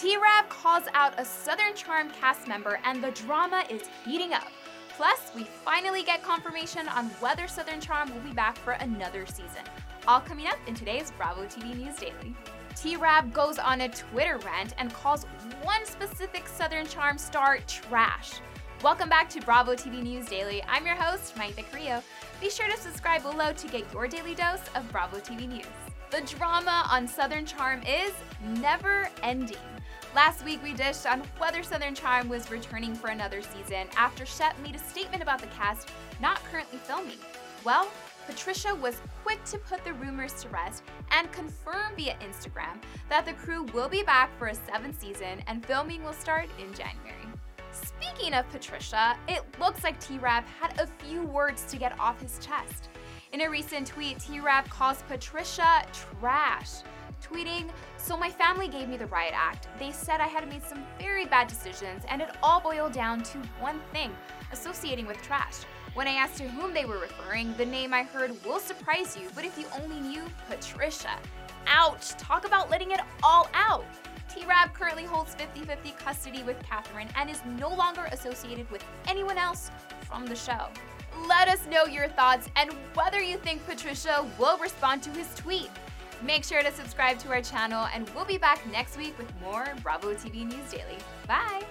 T Rav calls out a Southern Charm cast member, and the drama is heating up. Plus, we finally get confirmation on whether Southern Charm will be back for another season. All coming up in today's Bravo TV News Daily. T Rav goes on a Twitter rant and calls one specific Southern Charm star trash. Welcome back to Bravo TV News Daily. I'm your host, Mayte Carillo. Be sure to subscribe below to get your daily dose of Bravo TV News. The drama on Southern Charm is never ending. Last week, we dished on whether Southern Charm was returning for another season after Shep made a statement about the cast not currently filming. Well, Patricia was quick to put the rumors to rest and confirm via Instagram that the crew will be back for a seventh season and filming will start in January. Speaking of Patricia, it looks like T Rav had a few words to get off his chest. In a recent tweet, T Rav calls Patricia trash, tweeting, So my family gave me the riot act. They said I had made some very bad decisions, and it all boiled down to one thing associating with trash. When I asked to whom they were referring, the name I heard will surprise you, but if you only knew Patricia. Ouch! Talk about letting it all out! T Rav currently holds 50 50 custody with Kathryn and is no longer associated with anyone else from the show. Let us know your thoughts and whether you think Patricia will respond to his tweet. Make sure to subscribe to our channel, and we'll be back next week with more Bravo TV News Daily. Bye!